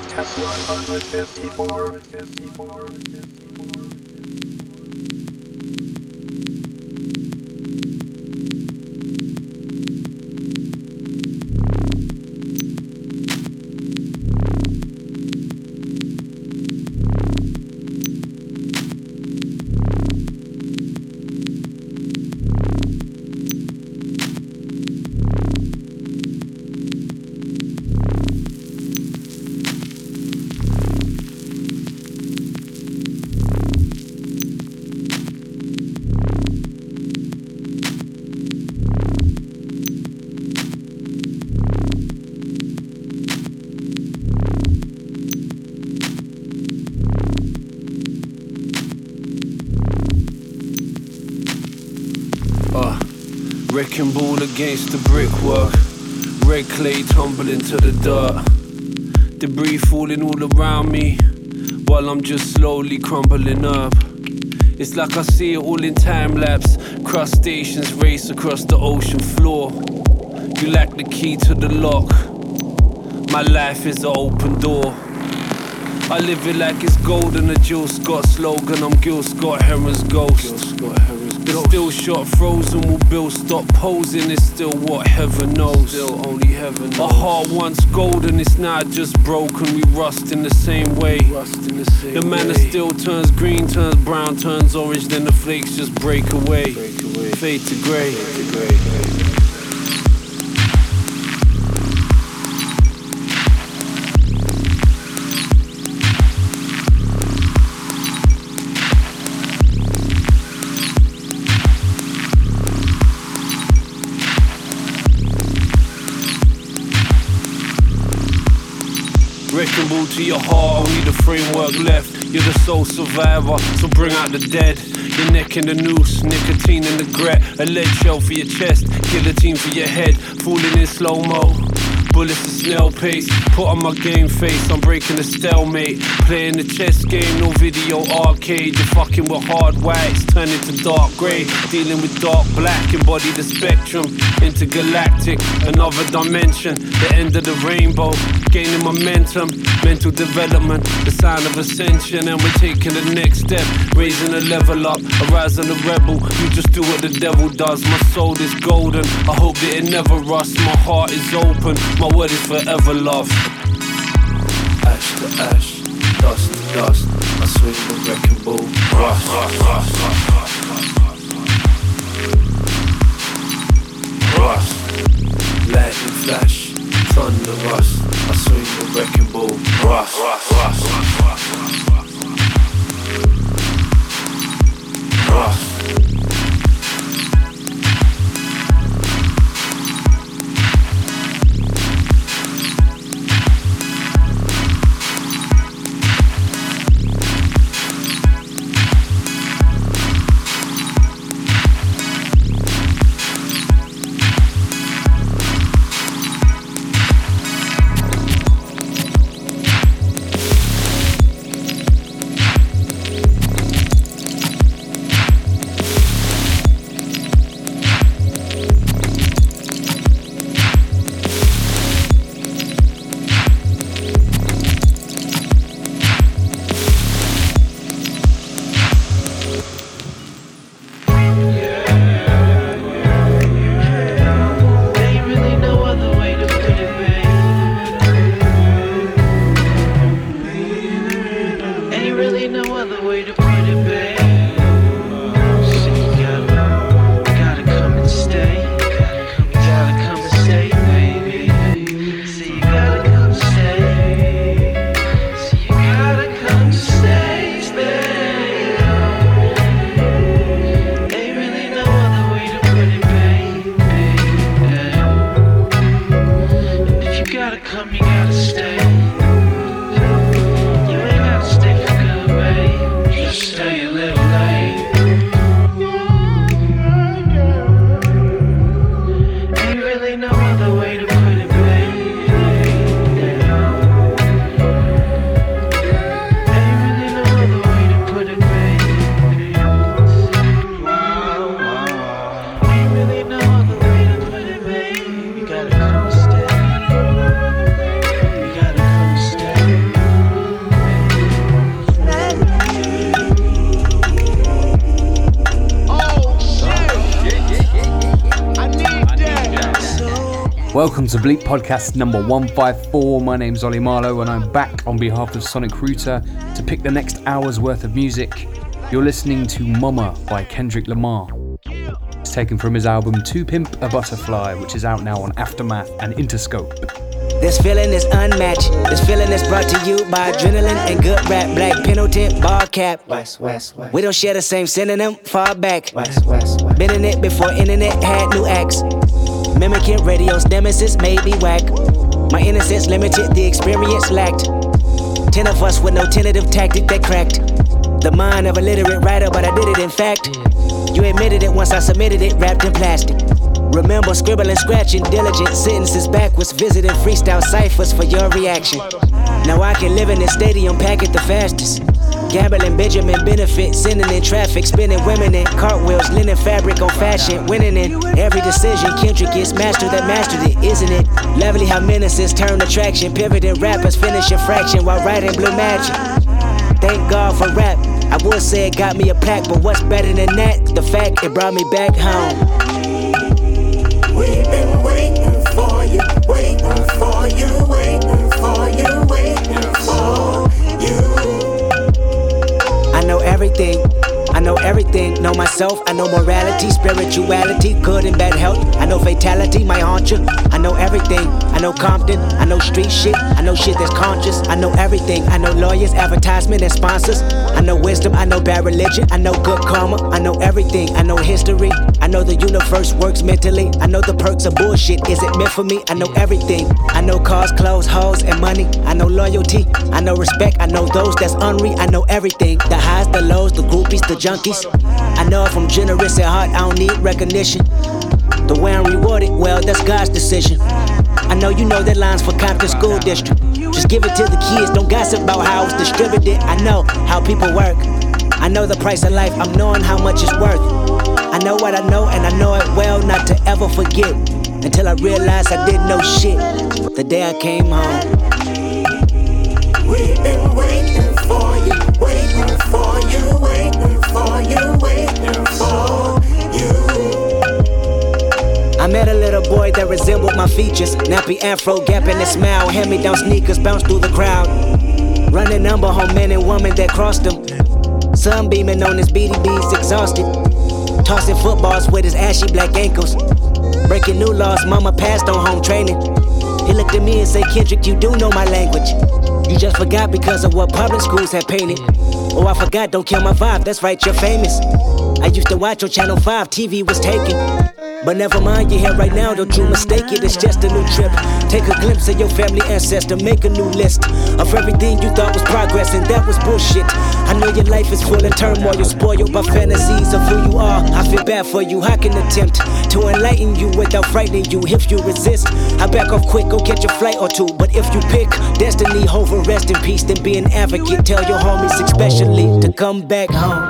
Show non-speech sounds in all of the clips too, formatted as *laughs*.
Podcast 154. 154. against the brickwork. Red clay tumbling to the dirt. Debris falling all around me while I'm just slowly crumbling up. It's like I see it all in time lapse. Crustaceans race across the ocean floor. You lack the key to the lock. My life is an open door. I live it like it's golden, a Jill Scott slogan. I'm Gil Scott, Heron's ghost. Gil Scott, the still shot frozen, will Bill stop posing? It's still what heaven knows. Still only heaven knows. A heart once golden, it's now just broken. We rust in the same way. Rust in the same The manna way. still turns green, turns brown, turns orange, then the flakes just break away. Break away. Fade to grey. Fade to your heart, only the framework left. You're the sole survivor, so bring out the dead. Your neck in the noose, nicotine in the gret. A lead shell for your chest, guillotine for your head. Falling in slow mo. Bullets at snail pace, put on my game face. I'm breaking the stalemate. Playing the chess game, no video arcade. You're fucking with hard whites, turning to dark grey. Dealing with dark black, embody the spectrum. Intergalactic, another dimension. The end of the rainbow, gaining momentum. Mental development, the sign of ascension. And we're taking the next step, raising the level up. A rise of the rebel, you just do what the devil does. My soul is golden, I hope that it never rusts. My heart is open, my word is forever love. Ash to ash, dust to dust. I swing the wrecking ball. Rust, rust, rust, rust. Lightning flash, thunder rust. I swing the wrecking ball. Rust, rust, rust, rust. Welcome to Bleep Podcast number 154. My name's Ollie Marlow, and I'm back on behalf of Sonic Router to pick the next hour's worth of music. You're listening to Mama by Kendrick Lamar. It's taken from his album To Pimp a Butterfly, which is out now on Aftermath and Interscope. This feeling is unmatched. This feeling is brought to you by adrenaline and good rap. Black Pendleton, bar cap. West, west, west. We don't share the same synonym, far back. West, west, west. Been in it before internet had new acts. Mimicking radio's nemesis made me whack. My innocence limited, the experience lacked. Ten of us with no tentative tactic that cracked. The mind of a literate writer, but I did it in fact. You admitted it once I submitted it, wrapped in plastic. Remember scribbling, scratching, diligent sentences backwards, visiting freestyle ciphers for your reaction. Now I can live in this stadium, pack it the fastest. Gambling Benjamin benefit, sending in traffic, spinning women in cartwheels, linen fabric on fashion, winning in every decision. Kendrick gets master that mastered it, isn't it? Lovely how menaces turn attraction, pivoting rappers finishing fraction while writing blue magic. Thank God for rap. I would say it got me a plaque, but what's better than that? The fact it brought me back home. We've been waiting for you, waiting for you, waiting everything. I know everything. Know myself. I know morality, spirituality, good and bad health. I know fatality, my haunt you. I know everything. I know Compton. I know street shit. I know shit that's conscious. I know everything. I know lawyers, advertisement, and sponsors. I know wisdom. I know bad religion. I know good karma. I know everything. I know history. I know the universe works mentally. I know the perks of bullshit. Is it meant for me? I know everything. I know cars, clothes, hoes, and money. I know loyalty. I know respect. I know those that's unreal. I know everything. The highs, the lows, the groupies, the junkies. I know if I'm generous at heart, I don't need recognition. The way I'm rewarded, well, that's God's decision. I know you know that line's for Compton School District. Just give it to the kids, don't gossip about how it's distributed. I know how people work. I know the price of life, I'm knowing how much it's worth. I know what I know, and I know it well not to ever forget. Until I realized I didn't know shit the day I came home. We've been waiting for you, waiting for you, waiting for you, waiting for you. I met a little boy that resembled my features. Nappy afro, gap in his smile. Hand me down sneakers, bounce through the crowd. Running number home men and women that crossed him. Sunbeaming on his BVDs, exhausted. Tossing footballs with his ashy black ankles. Breaking new laws, mama passed on home training. He looked at me and said, Kendrick, you do know my language. You just forgot because of what public schools have painted. Oh, I forgot, don't kill my vibe, that's right, you're famous. I used to watch on Channel 5, TV was taken. But never mind, you're here right now, don't you mistake it, it's just a new trip. Take a glimpse of your family ancestor, make a new list of everything you thought was progress, and that was bullshit. I know your life is full of turmoil, you're spoiled by fantasies of who you are. I feel bad for you, I can attempt to enlighten you without frightening you. If you resist, I back off quick, go catch a flight or two. But if you pick destiny over rest in peace, then be an advocate. Tell your homies, especially, to come back home.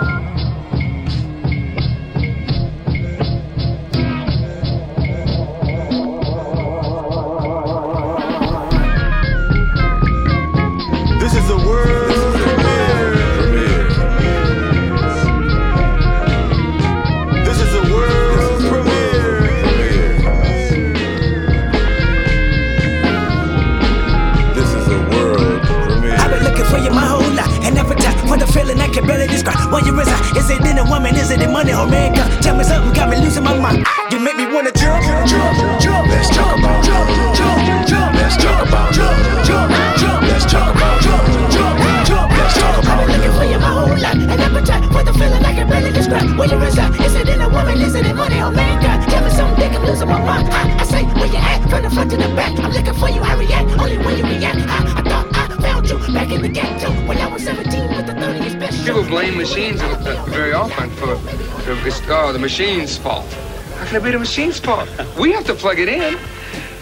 Machine's fault. How can it be the machine's fault? We have to plug it in.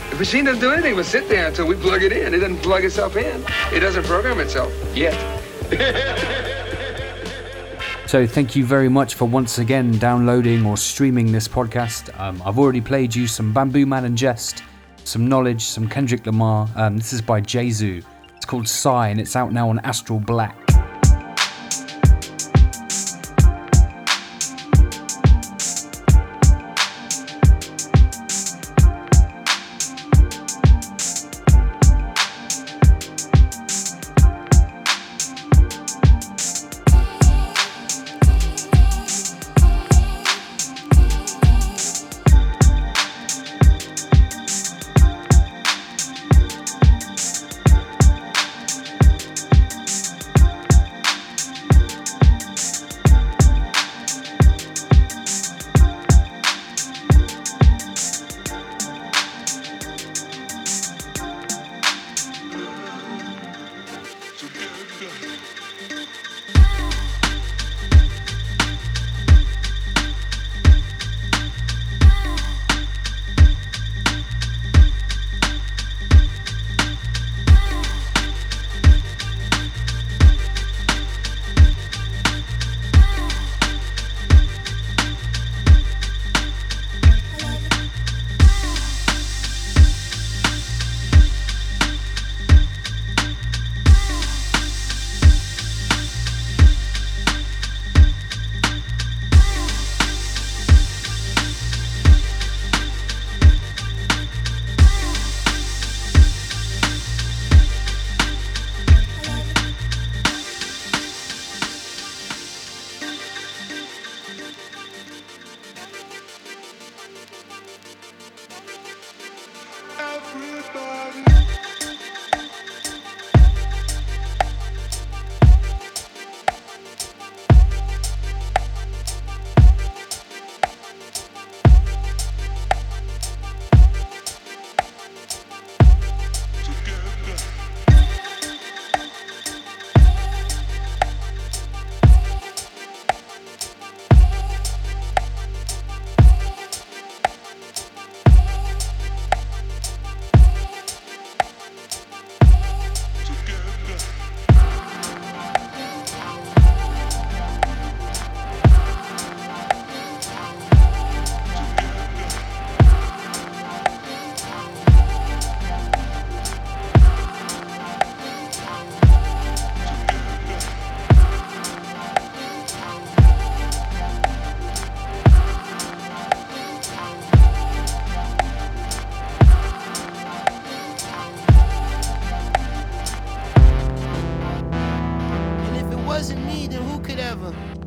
The machine doesn't do anything but sit there until we plug it in. It doesn't plug itself in. It doesn't program itself yet. *laughs* So, thank you very much for once again downloading or streaming this podcast. Um, I've already played you some Bambooman and Jest, some Knxwledge, some Kendrick Lamar. Um, this is by Jesu. It's called Sigh and it's out now on Astral Black.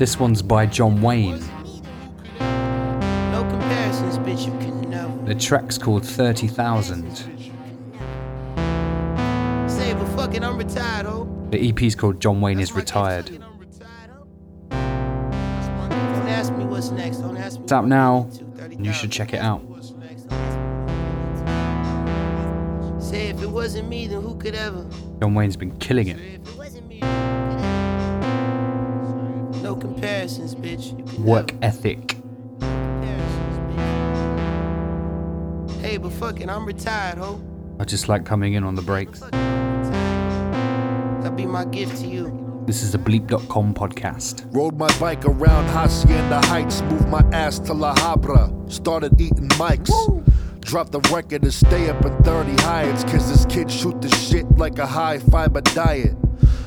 This one's by Jon Wayne. No bitch, you can never. The track's called 30,000. Say, but fuck retired, ho. The EP's called Jon Wayne is That's Retired. retired, ho. Don't ask me what's next. Don't ask me It's out now, and you should check it out. What's next? Don't ask me what to do. Say, if it wasn't me, then who could ever? Jon Wayne's been killing it. Work ethic. Hey, but fuck it, I'm retired, ho. I just like coming in on the breaks. Fuck it, I'm retired. That'll be my gift to you. This is a bleep.com podcast. Rode my bike around Hacienda Heights, moved my ass to La Habra, started eating mics. Dropped the record to stay up in 30 Hyatts, cause this kid shoot the shit like a high fiber diet.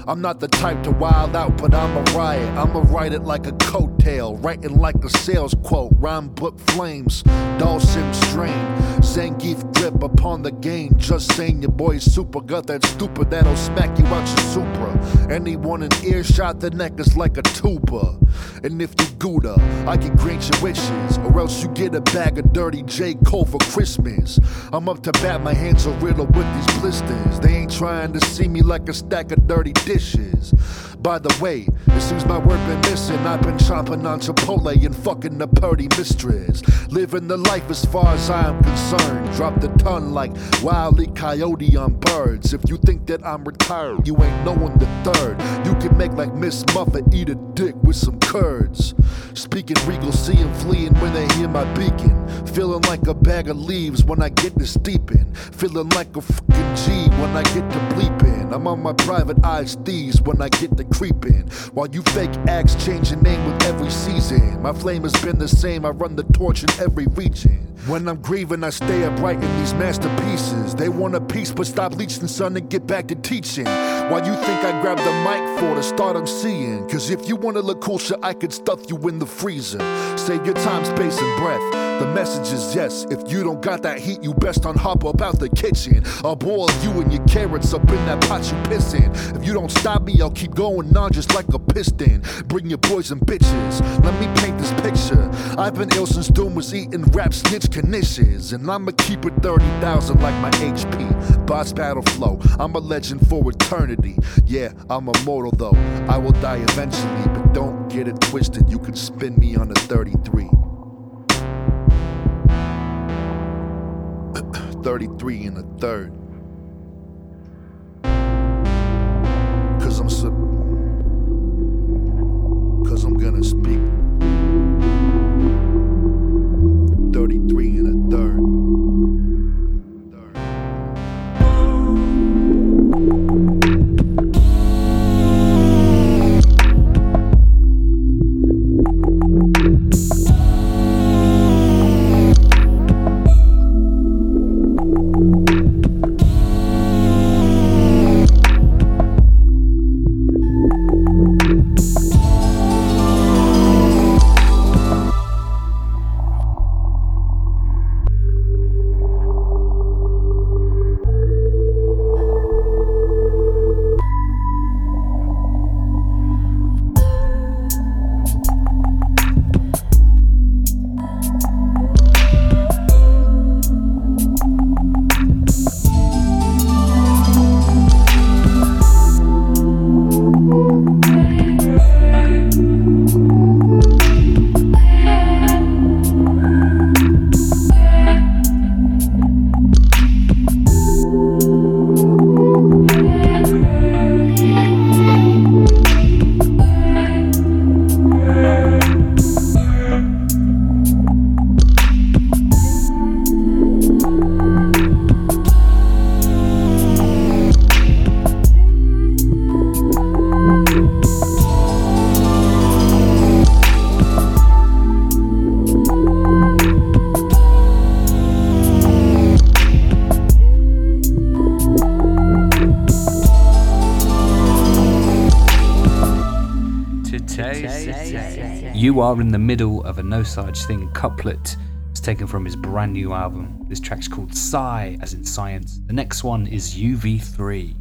I'm not the type to wild out, but I'm a riot. I'ma write it like a coattail, writing like a sales quote. Rhyme book flames, Dulcim strain. Zangief grip upon the game. Just saying your boy's super got that stupid that'll smack you out your Supra. Anyone in earshot, the neck is like a tuba. And if you Gouda, I can grant your wishes, or else you get a bag of dirty J. Cole for Christmas. I'm up to bat, my hands are riddled with these blisters. They ain't trying to see me like a stack of dirty dishes. By the way, it seems my word been missing. I've been chomping on Chipotle and fucking the purdy mistress. Living the life as far as I am concerned. Drop the ton like Wildly Coyote on birds. If you think that I'm retired, you ain't knowing the third. You can make like Miss Muffet eat a dick with some curds. Speaking regal, seeing fleeing when they hear my beacon. Feeling like a bag of leaves when I get to steeping. Feeling like a fucking G when I get to bleeping. I'm on my private eyes thieves when I get to creeping. While you fake acts change your name with every season. My flame has been the same, I run the torch in every region. When I'm grieving, I stay upright in these masterpieces. They want a piece, but stop leeching, son, and get back to teaching. Why you think I grabbed the mic for to start I'm seeing. Cause if you wanna look cool, shit, I could stuff you in the freezer. Save your time, space, and breath. The message is yes. If you don't got that heat, you best unhop up out the kitchen. I'll boil you and your carrots up in that pot you piss in. If you don't stop me, I'll keep going on just like a piston. Bring your boys and bitches. Let me paint this picture. I've been ill since Doom was eating rap snitch knishes. And I'ma keep it 30,000 like my HP. Boss battle flow. I'm a legend for eternity. Yeah, I'm immortal though. I will die eventually, but don't get it twisted. You can spin me on a 33. 33 and a third. Cause I'm so. Cause I'm gonna speak. 33 and a third. third. Are in the middle of a no such thing couplet. It's taken from his brand new album. This track's called Psi, as in science. The next one is UV3.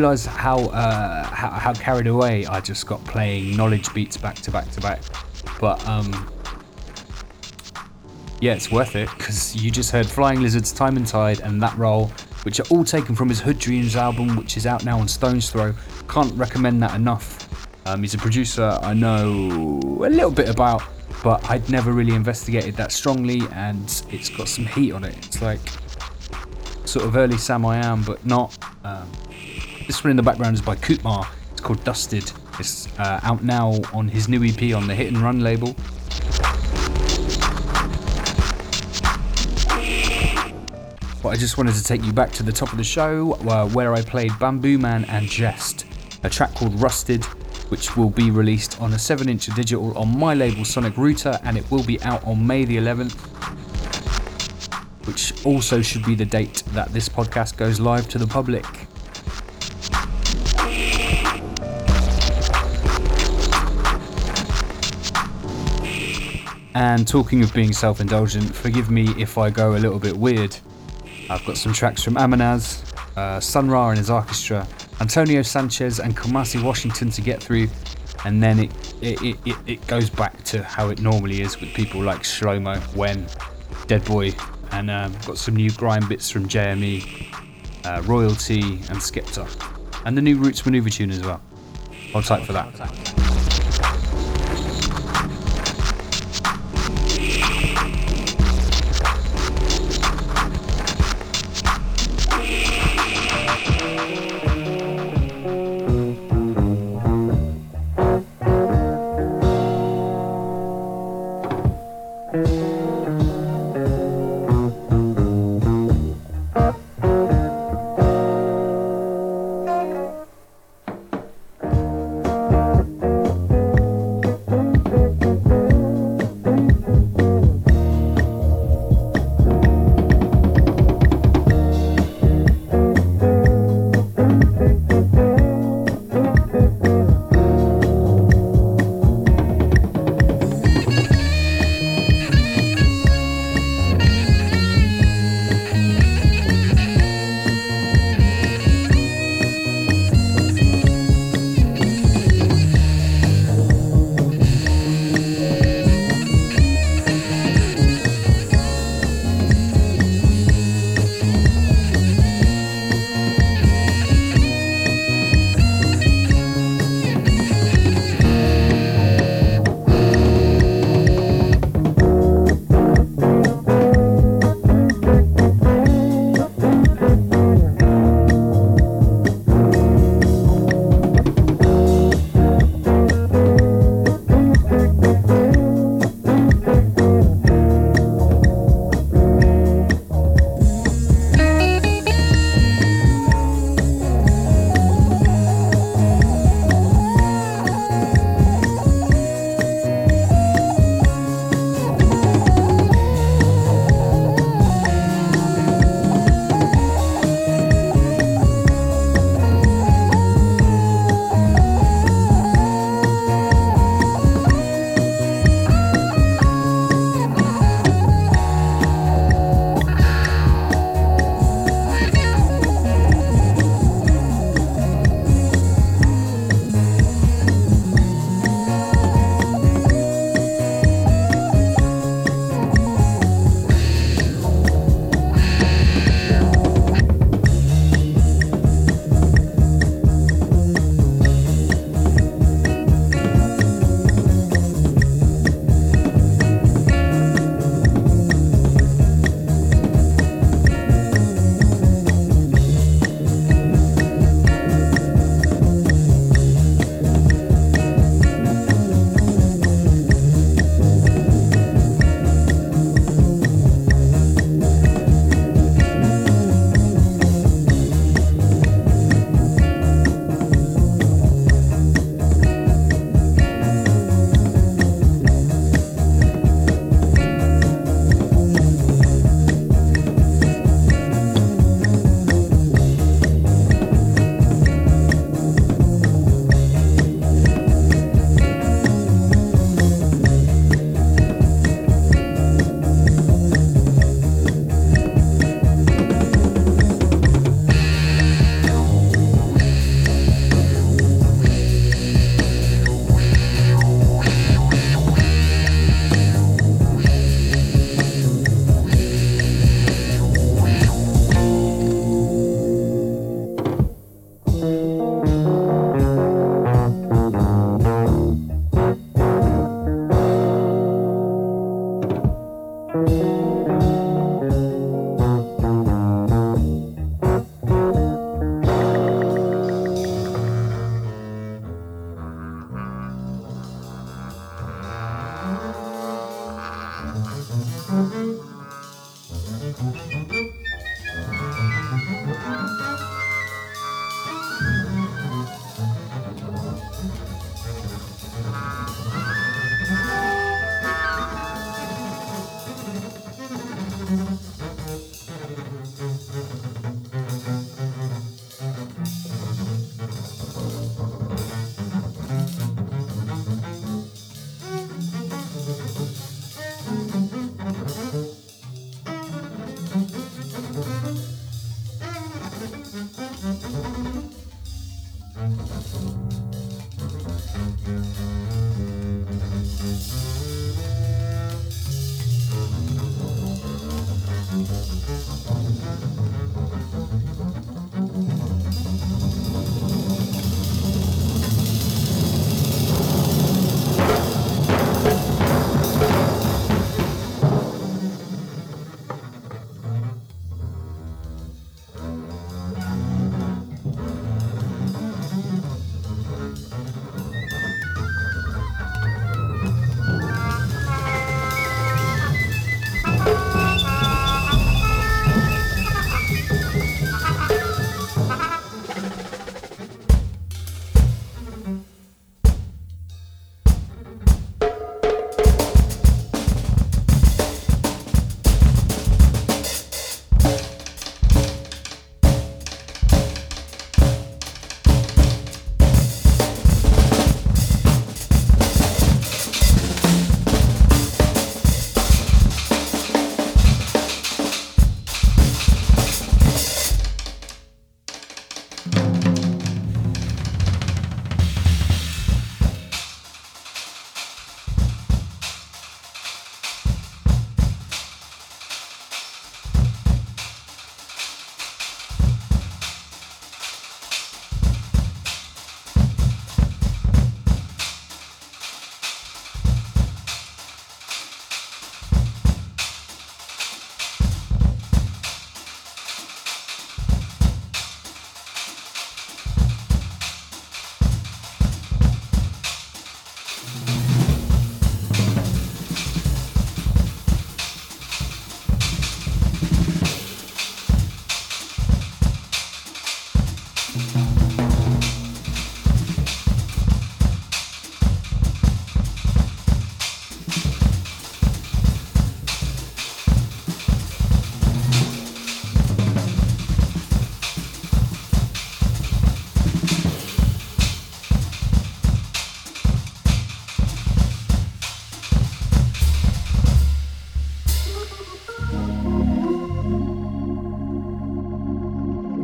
Realise how, uh, how how carried away I just got playing Knxwledge beats back to back to back. But um, yeah, it's worth it because you just heard Flying Lizards, Time and Tide, and That Roll, which are all taken from his Hud Dreams album, which is out now on Stones Throw. Can't recommend that enough. Um, he's a producer I know a little bit about, but I'd never really investigated that strongly, and it's got some heat on it. It's like sort of early Samiyam, but not. Um, this one in the background is by Kutmah. It's called Dusted. It's uh, out now on his new EP on the Hit and Run label. But I just wanted to take you back to the top of the show uh, where I played Bambooman and Jest, a track called Rusted, which will be released on a 7 inch digital on my label Sonic Router and it will be out on May the 11th, which also should be the date that this podcast goes live to the public. And talking of being self indulgent, forgive me if I go a little bit weird. I've got some tracks from Amanaz, uh, Sun Ra and his orchestra, Antonio Sanchez and Kamasi Washington to get through, and then it, it, it, it goes back to how it normally is with people like Shlohmo, Wen, Dead Boy, and um, got some new grime bits from JME, uh, Royalty, and Skepta, and the new Roots Manuva tune as well. Hold tight for that.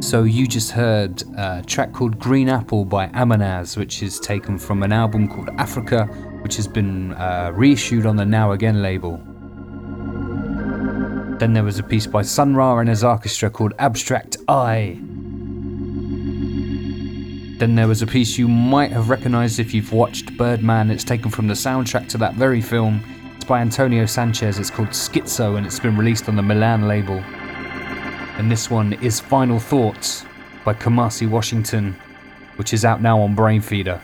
So you just heard a track called Green Apple by Amanaz, which is taken from an album called Africa, which has been uh, reissued on the Now Again label. Then there was a piece by Sun Ra and his orchestra called Abstract Eye. Then there was a piece you might have recognised if you've watched Birdman. It's taken from the soundtrack to that very film. It's by Antonio Sanchez. It's called Schizo and it's been released on the Milan label. And this one is Final Thoughts by Kamasi Washington, which is out now on Brainfeeder.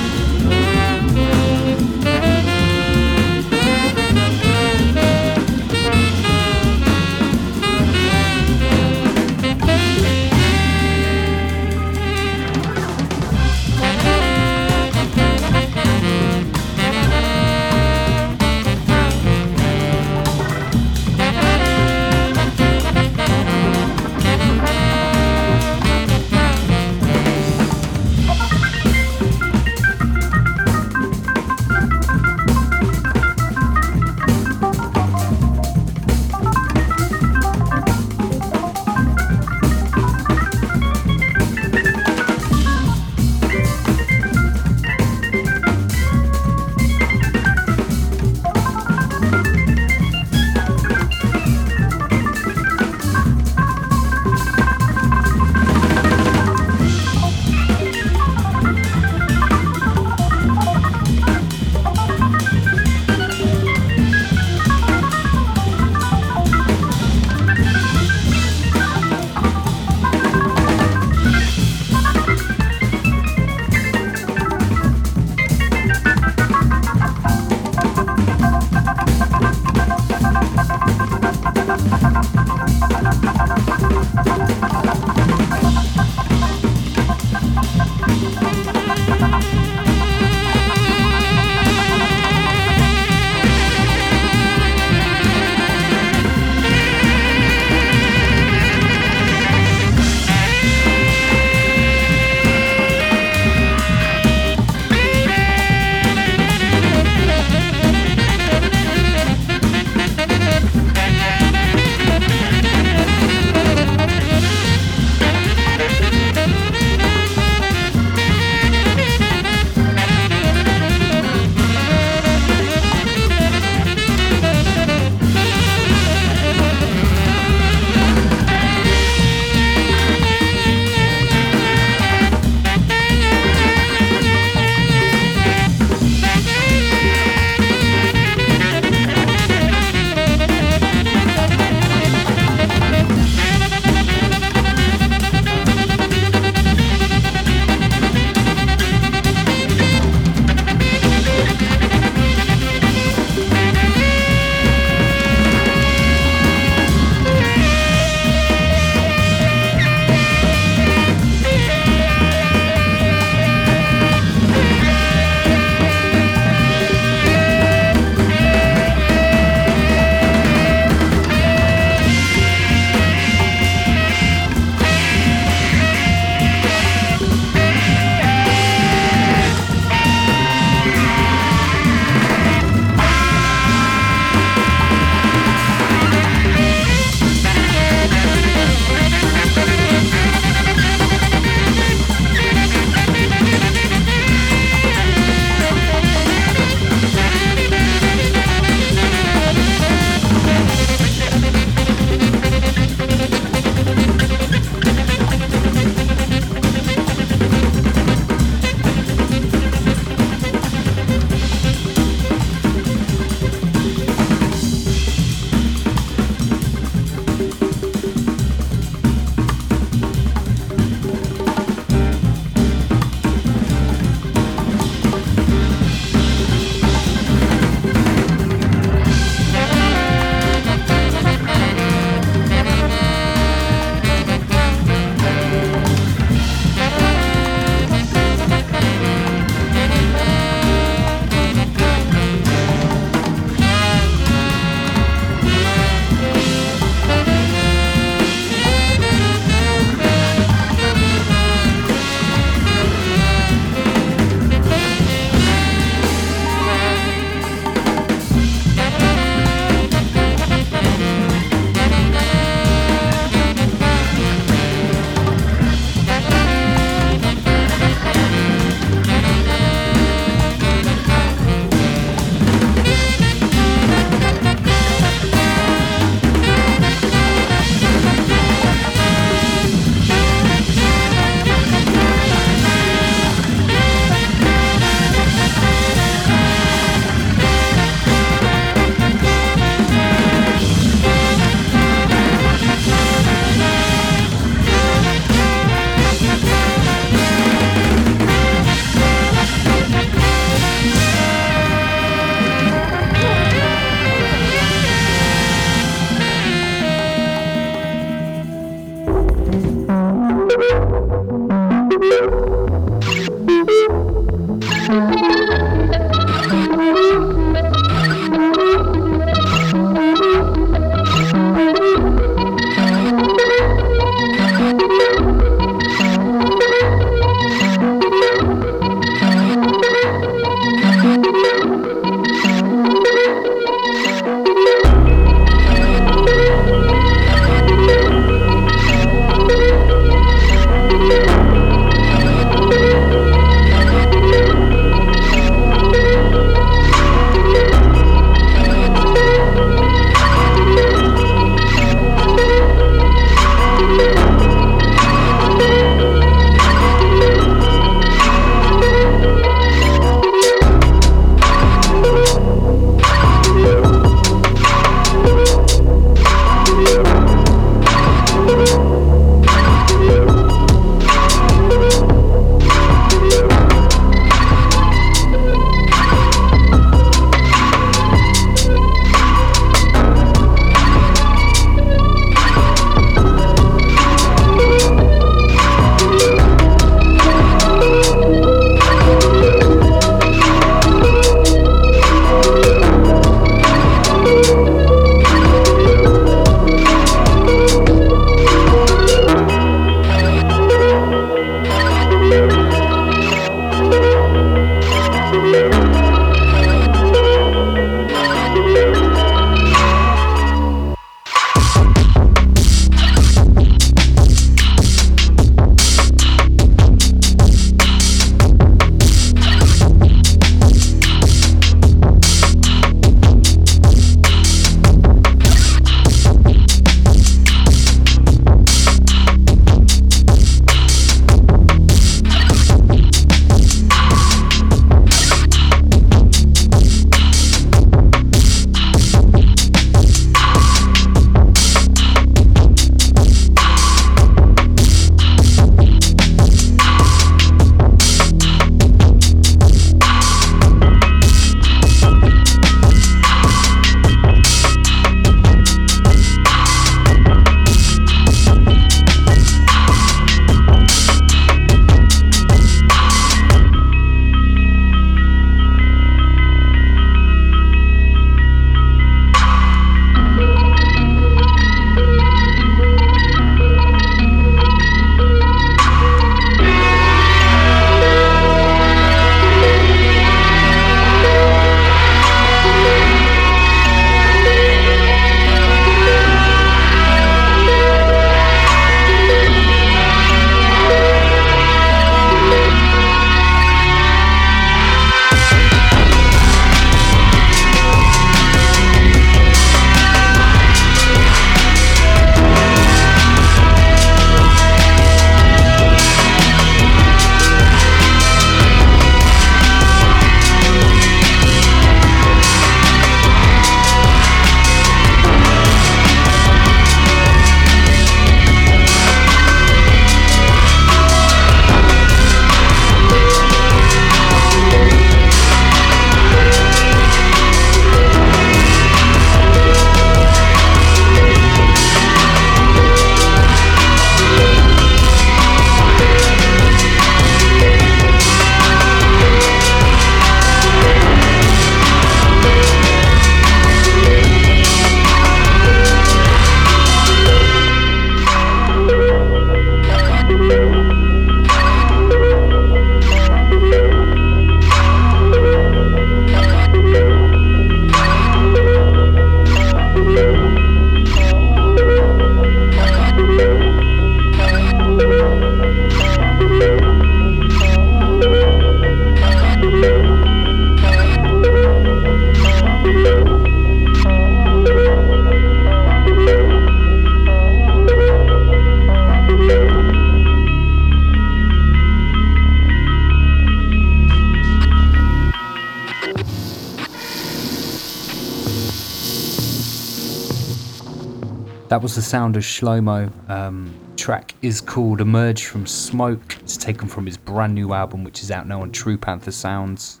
Sound of Shlohmo. Um, track is called Emerge from Smoke. It's taken from his brand new album, which is out now on True Panther Sounds.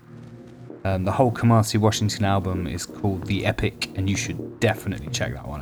Um, the whole Kamasi Washington album is called The Epic, and you should definitely check that one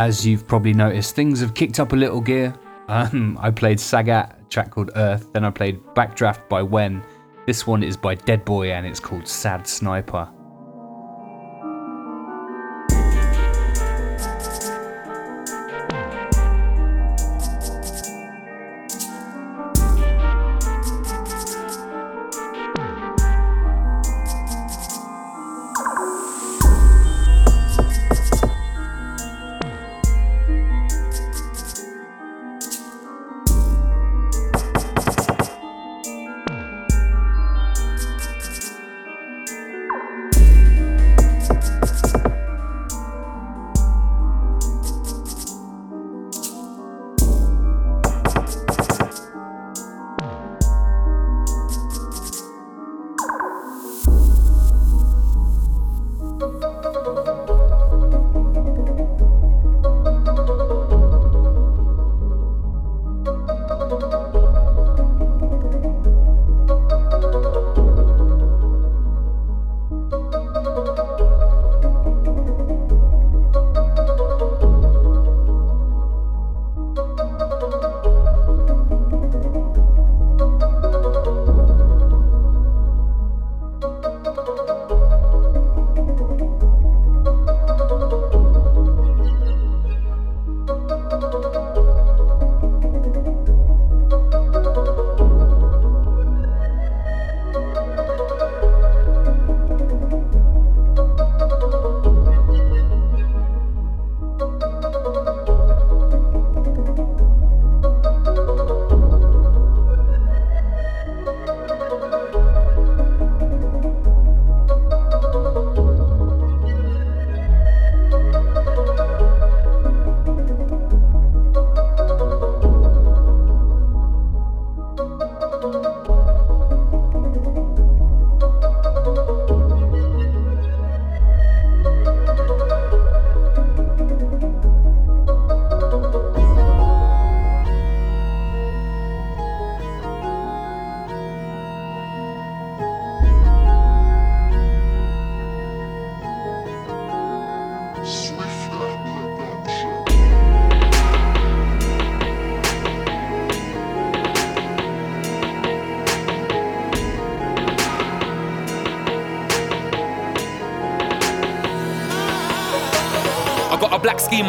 As you've probably noticed, things have kicked up a little gear. Um, I played Sagat, track called Earth, then I played Backdraft by When. This one is by Dead Boy and it's called Sad Sniper.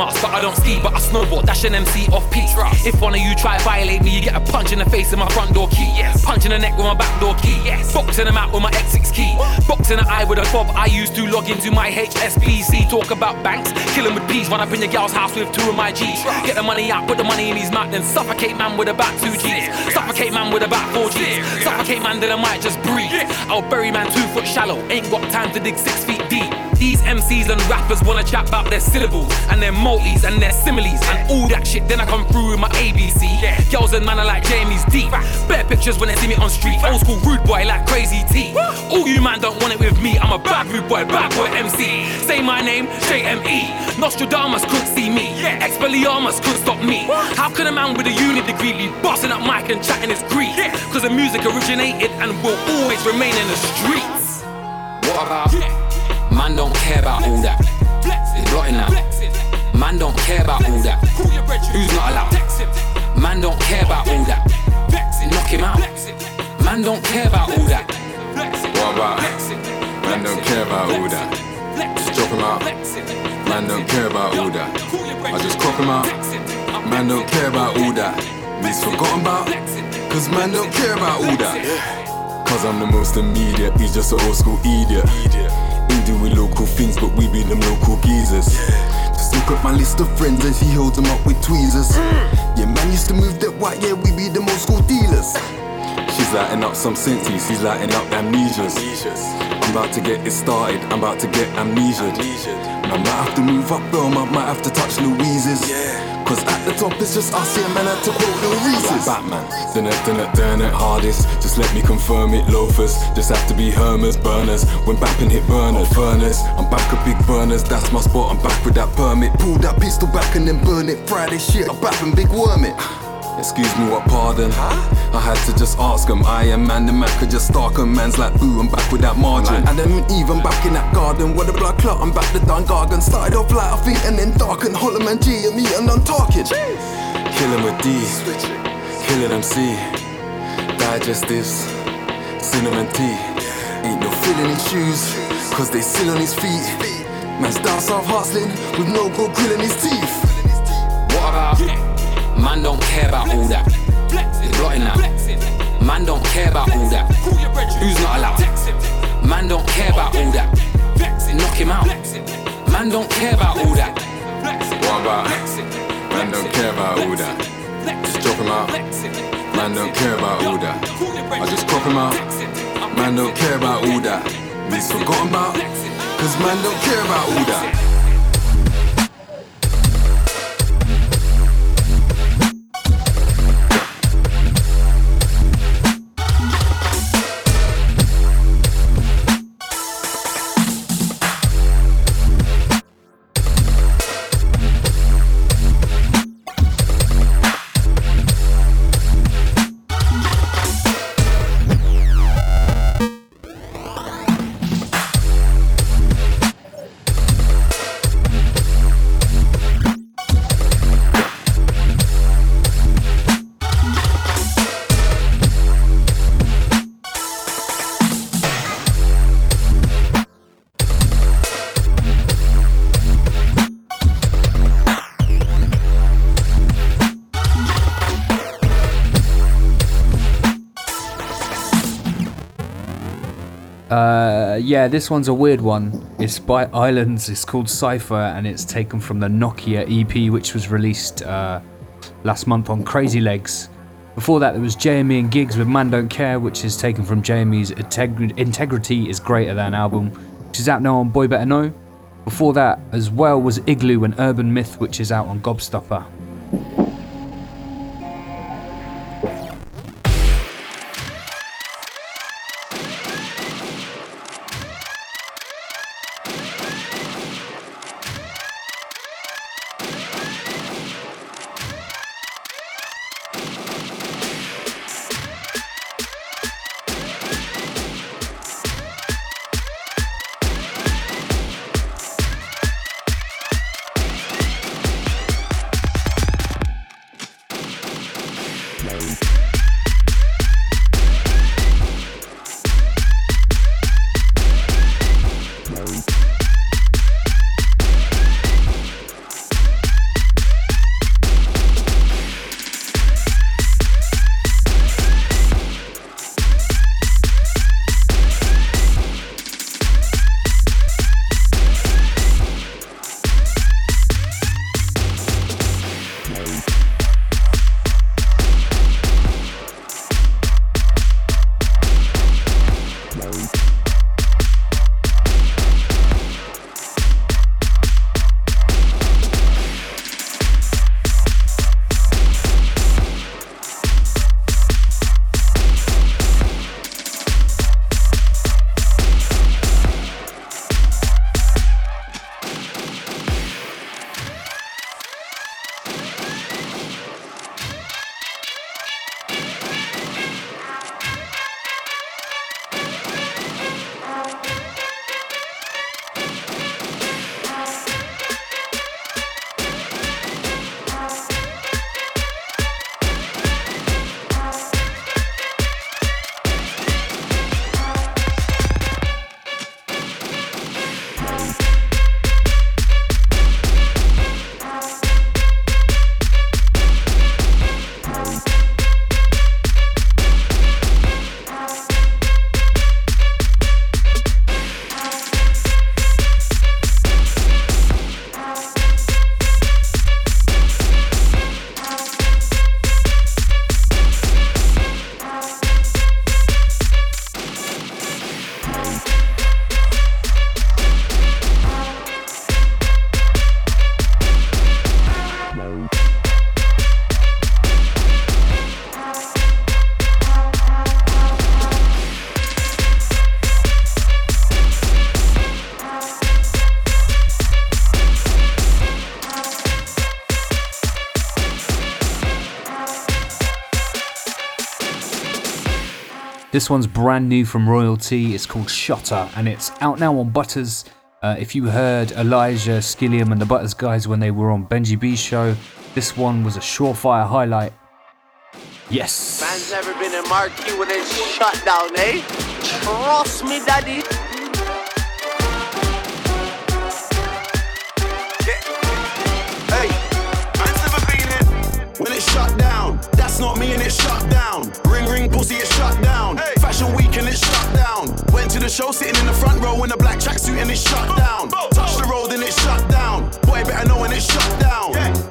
Mask, but I don't ski, but I snowboard. Dash an MC off peak. If one of you try to violate me, you get a punch in the face with my front door key. Yes. Punch in the neck with my back door key. Yes. Boxing them out with my X6 key. Boxing the eye with a fob I used to log into my HSBC. Talk about banks, killing with peas. Run up in your gal's house with two of my G's. Get the money out, put the money in his mouth, then suffocate man with about two G's. Suffocate man with about four G's. Suffocate man, then I might just breathe. I'll bury man two foot shallow. Ain't got time to dig six feet deep. MCs and rappers wanna chat about their syllables and their multis and their similes and all that shit. Then I come through with my ABC. Girls and man are like Jamie's deep. Bare pictures when they see me on street. Old school rude boy like crazy T. All you man don't want it with me. I'm a bad rude boy, bad boy MC. Say my name, straight M.E. Nostradamus couldn't see me. Expelliarmus couldn't stop me. How can a man with a uni degree be bossing up mic and chatting his grief? Cause the music originated and will always remain in the streets. What about? Man don't care about all that. It's blotting that. Man don't care about all that. Who's not allowed? Man don't care about all that. Knock him out. Man don't care about all that. What about? Man don't care about all that. Just drop him out. Man don't care about all that. I just crop him out. Man don't care about all that. He's forgotten about. Cause man don't care about all that. Cause I'm the most immediate. He's just an old school idiot. He doing local things, but we be them local geezers. Just look at my list of friends as he holds them up with tweezers. Yeah, man used to move that white, yeah, we be them old school dealers. She's lighting up some senses, he's lighting up amnesias. I'm about to get it started, I'm about to get amnesia. I might have to move up Burma, might have to touch Louise's. Cause at the top it's just us, yeah, man, had to quote the Reese's. Like Batman, then it, done it, done it hardest. Just let me confirm it, loafers. Just have to be Hermers, burners. When bapping hit burners, furnace. I'm back at big burners, that's my spot, I'm back with that permit. Pull that pistol back and then burn it. Friday shit, I'm back big worm it. Excuse me, what pardon? I had to just ask him. I am man, the man could just stalk him. Man's like, ooh, I'm back with that margin. And then even back in that garden, where the blood clot, I'm back to Don Gargan. Started off light, I think, and then darken. Hollow man G and me, and I'm talking. Killing with D, killing MC. Digestives, cinnamon tea. Ain't no feeling his shoes, cause they still on his feet. Man's down south hustling with no gold grill in his teeth. What about? Man don't care about all that. It's blotting that. Man don't care about all that. Who's not allowed? Man don't care about all that. Knock him out. Man don't care about all that. What about? Man don't care about all that. Just drop him out. Man don't care about all that. I just crop him out. Man don't care about all that. He's forgotten about. Cause man don't care about all that. Yeah, this one's a weird one. It's by Islands. It's called Cipher, and it's taken from the Nokia EP, which was released uh, last month on Crazy Legs. Before that, there was JME and Giggs with Man Don't Care, which is taken from JME's Integri- Integrity is Greater Than album, which is out now on Boy Better Know. Before that, as well, was Igloo and Urban Myth, which is out on Gobstopper. This one's brand new from Royal-T. It's called Shotter and it's out now on Butterz. Uh, if you heard Elijah, Skilliam, and the Butterz guys when they were on Benji B's show, this one was a surefire highlight. Yes. Man's never been in marquee when it's shut down, eh? Trust me, daddy. Fashion week and it's shut down. Went to the show sitting in the front row in a black tracksuit and it's shut down. Touch the road and it's shut down. Boy, better know when it's shut down.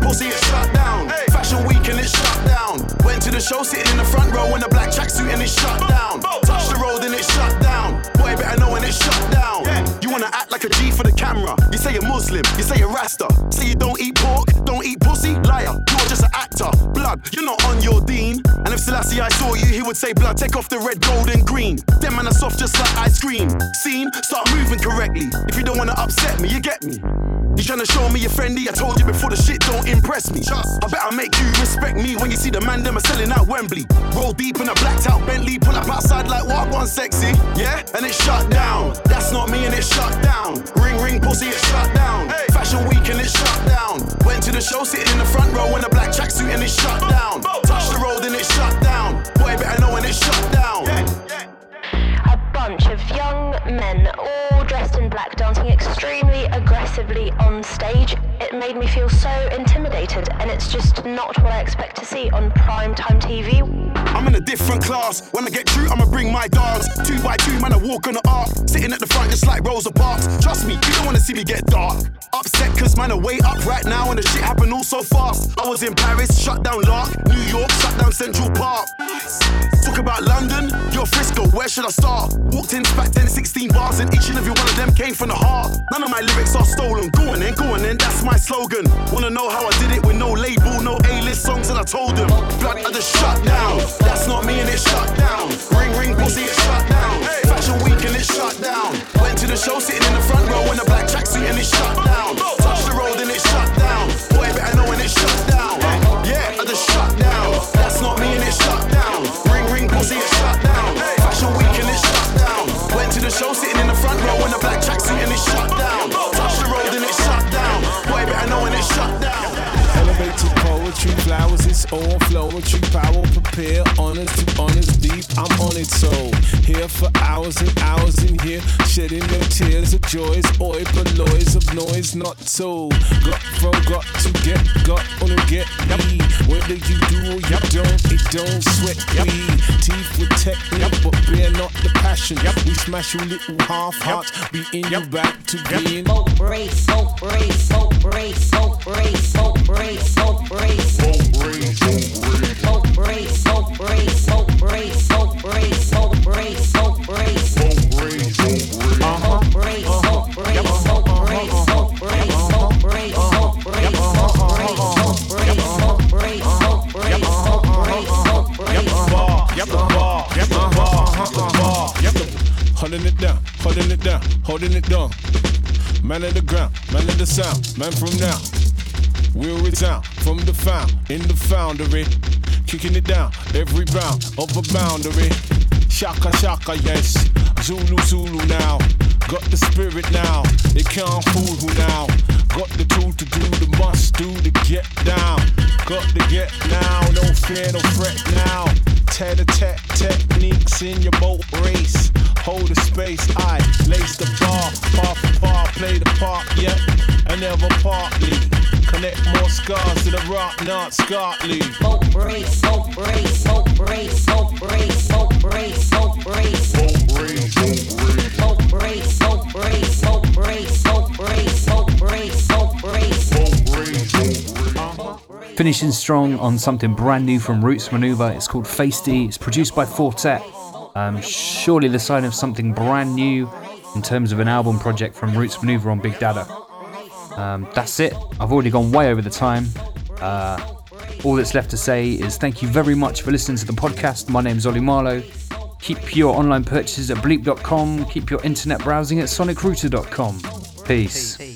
pussy, it's shut down. Fashion week and it's shut down. Went to the show sitting in the front row in a black tracksuit and it's shut down. Touch the road and it's shut down. Boy, better know when it's shut down. You wanna act like a G for the camera. You say you're Muslim, you say you're Rasta. Say you don't eat pork, don't eat pussy, liar. You're just an actor. Blood, you're not on your dean. And if Selassie I saw you, he would say, Blood, take off the red, gold, and green. Them man are soft just like ice cream. Scene, start moving correctly. If you don't wanna upset me, you get me. You tryna show me you're friendly? I told you before the shit don't impress me. I better make you respect me when you see the man them are selling out Wembley. Roll deep in a blacked out Bentley, pull up outside like walk one sexy. Yeah, and it's shut down. That's not me and it's shut down. Ring ring pussy, it's shut down. Fashion week and it's shut down. Went to the show sitting in the front row in a black tracksuit and it's shut down. Touch the road and it's shut down. Boy, better know when it's shut down. A bunch of young men, all dressed in black, dancing extremely aggressively on stage. It made me feel so intimidated, and it's just not what I expect to see on primetime TV. I'm in a different class. When I get through, I'ma bring my dogs. Two by two, man, I walk on the arc. Sitting at the front just like Rosa Parks. Trust me, you don't wanna see me get dark. Upset cause man, are way up right now and the shit happened all so fast. I was in Paris, shut down Lark. New York, shut down Central Park. Talk about London, you're Frisco, where should I start? Walked in, spat 10, 16 bars, and each and every one of them came from the heart. None of my lyrics are stolen. Go on then, go on then, that's my slogan. Wanna know how I did it with no label, no A-list songs, and I told them, blood, just shut down. That's not me and it shut down. Ring, ring, pussy, it's shut down. Fashion week and it shut down. Went to the show sitting in the front row in a black tracksuit and it shut down. Touch the road and it shut down. Boy, better know when it's shut down. Yeah, I just shut show sitting in the front row in a black tracksuit and it's shut down. Touch the road and it's shut down. Boy, better know when it's shut down. Elevated poetry, flowers, it's all flowetry, power, prepare, honors to honors deep. I'm on it, so here for hours and hours in here, shedding no tears of joys, oi, loys of noise. Not so. Got from, got to get, got on get me. Whether you do or you don't, it don't sweat me. Teeth with technique, but bear not the passion. We smash your little half hearts, be in you back to being. Smoke race, smoke race, smoke race, smoke race, smoke race, smoke race, smoke race, smoke holding it down, holding it down, holding it down. Man of the ground, man of the sound, man from now. We'll resound from the found in the foundry, kicking it down every round of a boundary. Shaka shaka, yes, Zulu Zulu now. Got the spirit now, they can't fool who now. Got the tool to do the must do to get down. Got to get now, no fear, no fret now. Tet a techniques in your boat race. Hold the space, I lace the bar, par for par, play the part, yeah, and never partly. Connect more scars to the rock, not Scotley. smoke race, smoke race, smoke race, smoke race, smoke race, smoke race, smoke race, smoke race, smoke race, smoke race, smoke race, smoke race, smoke race, smoke race, smoke race. finishing strong on something brand new from Roots Manuva. It's called Facety. It's produced by Four Tet. Um, surely the sign of something brand new in terms of an album project from Roots Manuva on Big Dada. Um, that's it. I've already gone way over the time. Uh, all that's left to say is thank you very much for listening to the podcast. My name is Ollie Marlow. Keep your online purchases at bleep.com. Keep your internet browsing at sonicrouter.com. Peace.